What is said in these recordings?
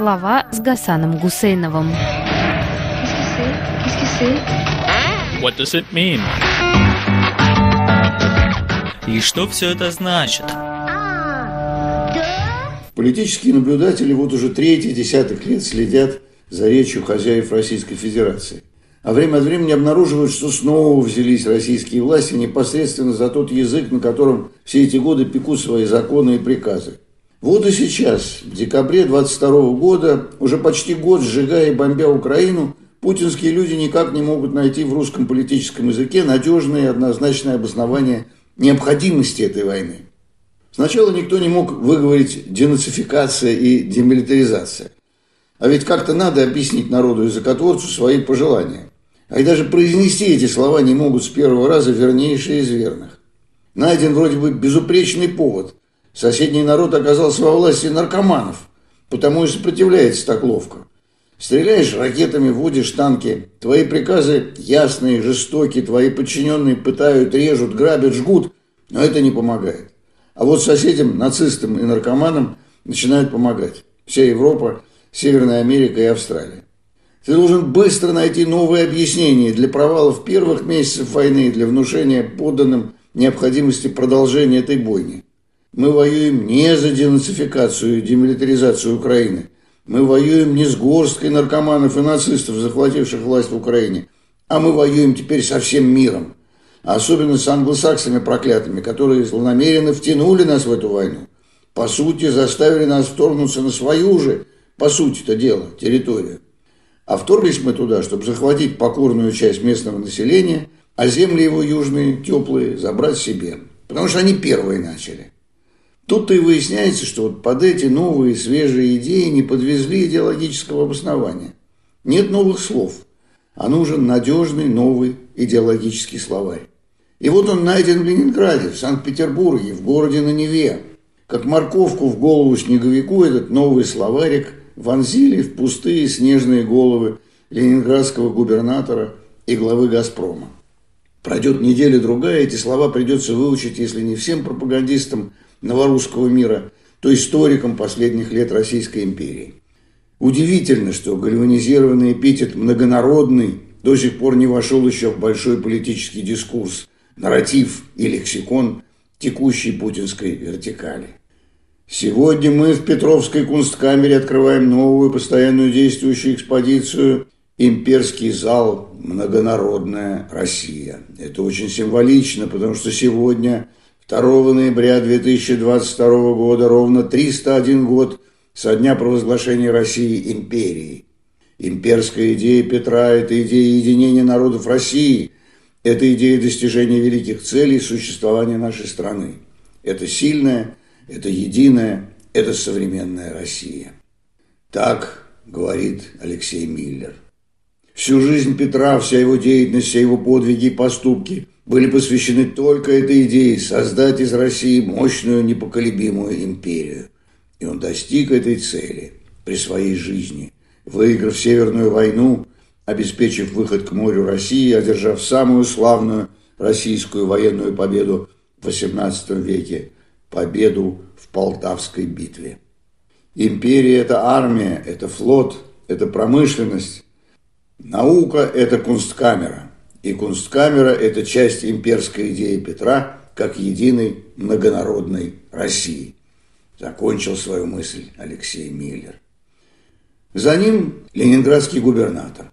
Слова с Гасаном Гусейновым. What does it mean? И что все это значит? Политические наблюдатели вот уже третий десяток лет следят за речью хозяев Российской Федерации. А время от времени обнаруживают, что снова взялись российские власти непосредственно за тот язык, на котором все эти годы пекут свои законы и приказы. Вот и сейчас, в декабре 22 года, уже почти год сжигая и бомбя Украину, путинские люди никак не могут найти в русском политическом языке надежное и однозначное обоснование необходимости этой войны. Сначала никто не мог выговорить денацификация и демилитаризация. А ведь как-то надо объяснить народу-языкотворцу свои пожелания. А и даже произнести эти слова не могут с первого раза вернейшие из верных. Найден вроде бы безупречный повод. Соседний народ оказался во власти наркоманов, потому и сопротивляется так ловко. Стреляешь ракетами, водишь танки. Твои приказы ясные, жестокие, твои подчиненные пытают, режут, грабят, жгут, но это не помогает. А вот соседям, нацистам и наркоманам начинают помогать. Вся Европа, Северная Америка и Австралия. Ты должен быстро найти новые объяснения для провалов первых месяцев войны для внушения подданным необходимости продолжения этой бойни. Мы воюем не за денацификацию и демилитаризацию Украины – мы воюем не с горсткой наркоманов и нацистов, захвативших власть в Украине, а мы воюем теперь со всем миром. Особенно с англосаксами проклятыми, которые злонамеренно втянули нас в эту войну. По сути, заставили нас вторгнуться на свою же, по сути-то дело, территорию. А вторглись мы туда, чтобы захватить покорную часть местного населения, а земли его южные, теплые, забрать себе. Потому что они первые начали. Тут-то и выясняется, что вот под эти новые свежие идеи не подвезли идеологического обоснования. Нет новых слов, а нужен надежный новый идеологический словарь. И вот он найден в Ленинграде, в Санкт-Петербурге, в городе на Неве. Как морковку в голову снеговику этот новый словарик вонзили в пустые снежные головы ленинградского губернатора и главы «Газпрома». Пройдет неделя-другая, эти слова придется выучить, если не всем пропагандистам, новорусского мира, то историком последних лет Российской империи. Удивительно, что гальванизированный эпитет «многонародный» до сих пор не вошел еще в большой политический дискурс, нарратив и лексикон текущей путинской вертикали. Сегодня мы в Петровской кунсткамере открываем новую постоянную действующую экспозицию «Имперский зал. Многонародная Россия». Это очень символично, потому что сегодня – 2 ноября 2022 года, ровно 301 год со дня провозглашения России империей. Имперская идея Петра – это идея единения народов России, это идея достижения великих целей существования нашей страны. Это сильная, это единая, это современная Россия. Так говорит Алексей Миллер. Всю жизнь Петра, вся его деятельность, все его подвиги и поступки были посвящены только этой идее создать из России мощную непоколебимую империю. И он достиг этой цели при своей жизни, выиграв Северную войну, обеспечив выход к морю России, одержав самую славную российскую военную победу в XVIII веке – победу в Полтавской битве. Империя – это армия, это флот, это промышленность. Наука – это кунсткамера. И Кунсткамера – это часть имперской идеи Петра как единой многонародной России. Закончил свою мысль Алексей Миллер. За ним ленинградский губернатор.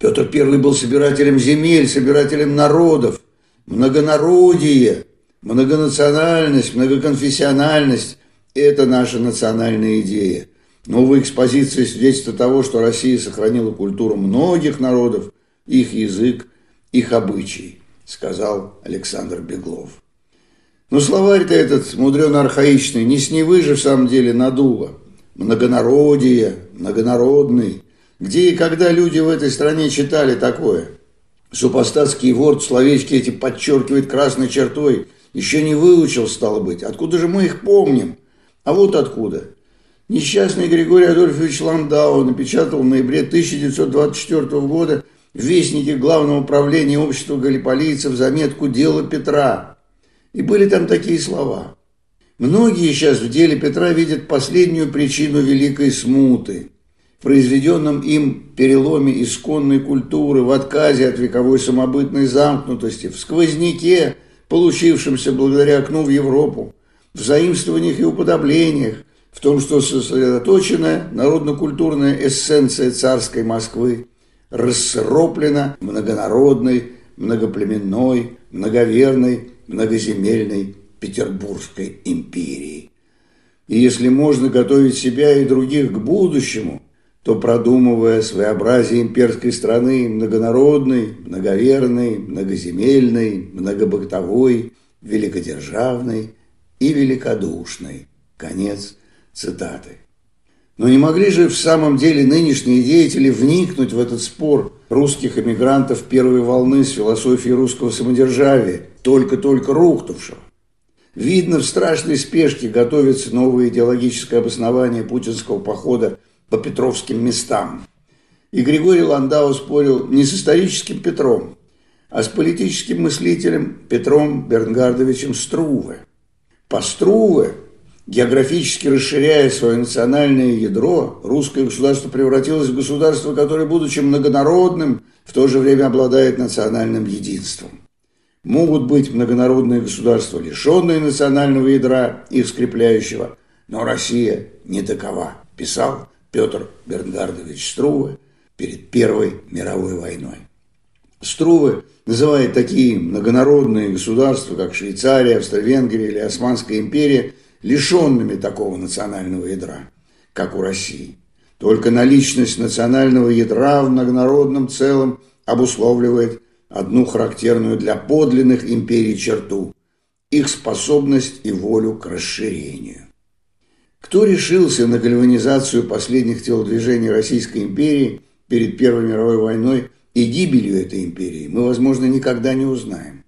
Петр I был собирателем земель, собирателем народов, многонародие, многонациональность, многоконфессиональность – это наша национальная идея. Новая экспозиция свидетельство того, что Россия сохранила культуру многих народов, их язык, их обычай, сказал Александр Беглов. Но словарь-то этот мудрено-архаичный, не с Невы же в самом деле надуло. Многонародие, многонародный. Где и когда люди в этой стране читали такое? Супостатский ворд словечки эти подчеркивает красной чертой. Еще не выучил, стало быть. Откуда же мы их помним? А вот откуда. Несчастный Григорий Адольфович Ландау напечатал в ноябре 1924 года в Вестнике Главного управления общества галиполийцев заметку «Дело Петра». И были там такие слова. Многие сейчас в деле Петра видят последнюю причину великой смуты, произведенном им переломе исконной культуры, в отказе от вековой самобытной замкнутости, в сквозняке, получившемся благодаря окну в Европу, в заимствованиях и уподоблениях, в том, что сосредоточенная народно-культурная эссенция царской Москвы рассроплена многонародной, многоплеменной, многоверной, многоземельной Петербургской империи. И если можно готовить себя и других к будущему, то продумывая своеобразие имперской страны многонародной, многоверной, многоземельной, многобогтовой, великодержавной и великодушной. Конец цитаты. Но не могли же в самом деле нынешние деятели вникнуть в этот спор русских эмигрантов первой волны с философией русского самодержавия, только-только рухнувшего? Видно, в страшной спешке готовится новое идеологическое обоснование путинского похода по петровским местам. И Григорий Ландау спорил не с историческим Петром, а с политическим мыслителем Петром Бернгардовичем Струве. По Струве Географически расширяя свое национальное ядро, русское государство превратилось в государство, которое, будучи многонародным, в то же время обладает национальным единством. Могут быть многонародные государства, лишенные национального ядра, их скрепляющего, но Россия не такова, писал Петр Бернгардович Струве перед Первой мировой войной. Струве называет такие многонародные государства, как Швейцария, Австро-Венгрия или Османская империя – лишенными такого национального ядра, как у России. Только наличность национального ядра в многонародном целом обусловливает одну характерную для подлинных империй черту – их способность и волю к расширению. Кто решился на гальванизацию последних телодвижений Российской империи перед Первой мировой войной и гибелью этой империи, мы, возможно, никогда не узнаем.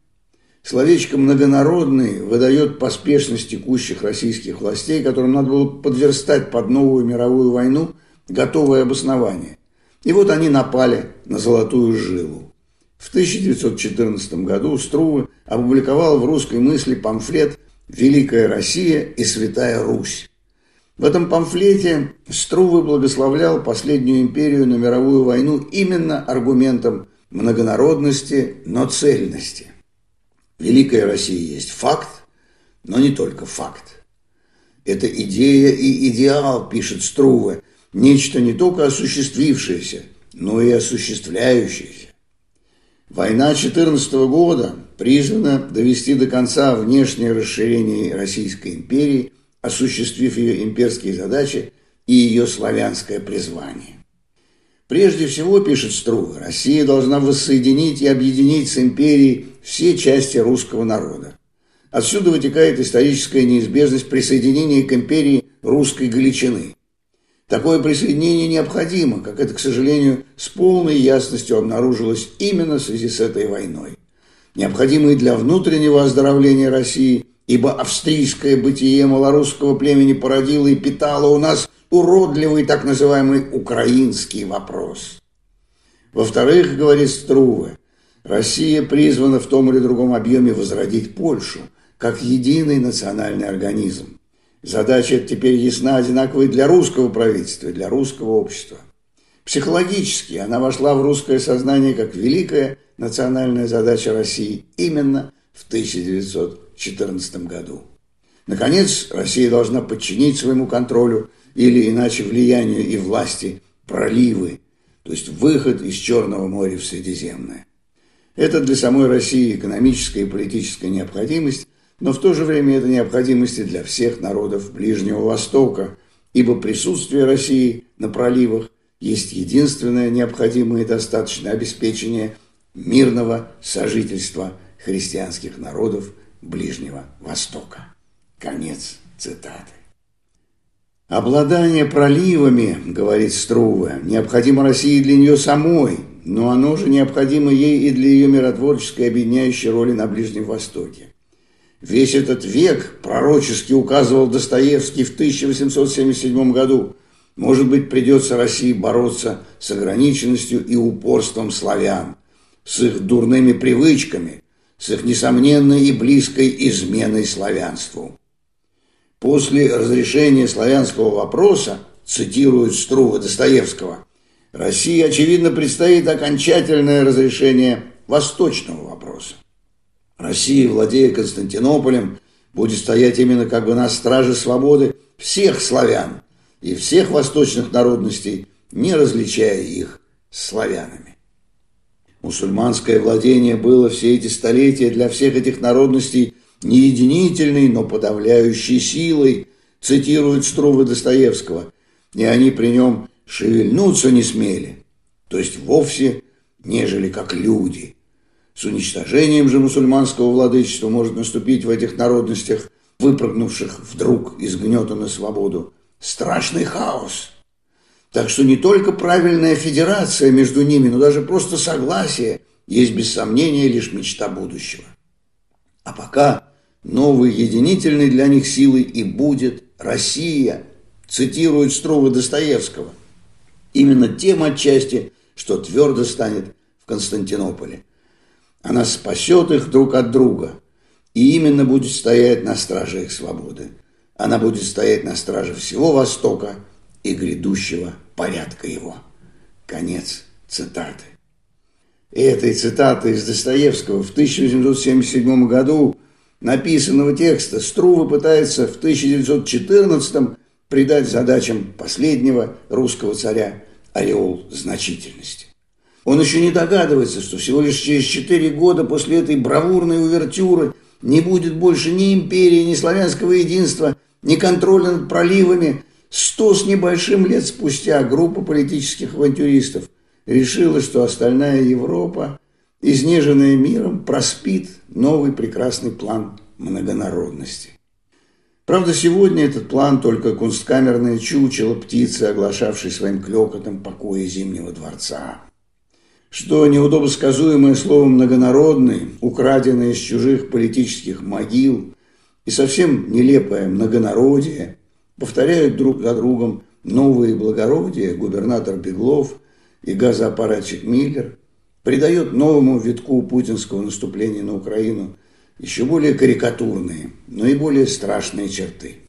Словечко «многонародный» выдает поспешность текущих российских властей, которым надо было подверстать под новую мировую войну готовое обоснование. И вот они напали на золотую жилу. В 1914 году Струве опубликовал в русской мысли памфлет «Великая Россия и Святая Русь». В этом памфлете Струве благословлял последнюю империю на мировую войну именно аргументом многонародности, но цельности. Великая Россия есть факт, но не только факт. Это идея и идеал, пишет Струве, нечто не только осуществившееся, но и осуществляющееся. Война 14 года призвана довести до конца внешнее расширение Российской империи, осуществив ее имперские задачи и ее славянское призвание. Прежде всего, пишет Струве, Россия должна воссоединить и объединить с империей все части русского народа. Отсюда вытекает историческая неизбежность присоединения к империи русской Галичины. Такое присоединение необходимо, как это, к сожалению, с полной ясностью обнаружилось именно в связи с этой войной. Необходимо и для внутреннего оздоровления России, ибо австрийское бытие малорусского племени породило и питало у нас уродливый так называемый украинский вопрос. Во-вторых, говорит Струве, Россия призвана в том или другом объеме возродить Польшу, как единый национальный организм. Задача теперь ясна одинаковой для русского правительства и для русского общества. Психологически она вошла в русское сознание как великая национальная задача России именно в 1914 году. Наконец, Россия должна подчинить своему контролю или иначе влиянию и власти проливы, то есть выход из Черного моря в Средиземное. Это для самой России экономическая и политическая необходимость, но в то же время это необходимость и для всех народов Ближнего Востока, ибо присутствие России на проливах есть единственное необходимое и достаточное обеспечение мирного сожительства христианских народов Ближнего Востока. Конец цитаты. Обладание проливами, говорит Струве, необходимо России для нее самой, но оно же необходимо ей и для ее миротворческой объединяющей роли на Ближнем Востоке. Весь этот век пророчески указывал Достоевский в 1877 году. Может быть, придется России бороться с ограниченностью и упорством славян, с их дурными привычками, с их несомненной и близкой изменой славянству. После разрешения славянского вопроса, цитирует Струва Достоевского, России, очевидно, предстоит окончательное разрешение восточного вопроса. Россия, владея Константинополем, будет стоять именно как бы на страже свободы всех славян и всех восточных народностей, не различая их славянами. Мусульманское владение было все эти столетия для всех этих народностей не единительной, но подавляющей силой, цитирует Струвы Достоевского, и они при нем шевельнуться не смели, то есть вовсе нежели как люди. С уничтожением же мусульманского владычества может наступить в этих народностях, выпрыгнувших вдруг из гнета на свободу, страшный хаос. Так что не только правильная федерация между ними, но даже просто согласие есть без сомнения лишь мечта будущего. А пока новой единительной для них силой и будет Россия, цитирует строго Достоевского – именно тем отчасти, что твердо станет в Константинополе. Она спасет их друг от друга и именно будет стоять на страже их свободы. Она будет стоять на страже всего Востока и грядущего порядка его. Конец цитаты. И этой цитаты из Достоевского в 1877 году написанного текста Струва пытается в 1914 придать задачам последнего русского царя ореол значительности. Он еще не догадывается, что всего лишь через четыре года после этой бравурной увертюры не будет больше ни империи, ни славянского единства, ни контроля над проливами. Сто с небольшим лет спустя группа политических авантюристов решила, что остальная Европа, изнеженная миром, проспит новый прекрасный план многонародности. Правда, сегодня этот план только кунсткамерное чучело птицы, оглашавшей своим клёкотом покои Зимнего дворца. Что неудобосказуемое слово «многонародный», украденное из чужих политических могил, и совсем нелепое многонародие повторяют друг за другом новые благородия губернатор Беглов и газоаппаратчик Миллер, придает новому витку путинского наступления на Украину – еще более карикатурные, но и более страшные черты.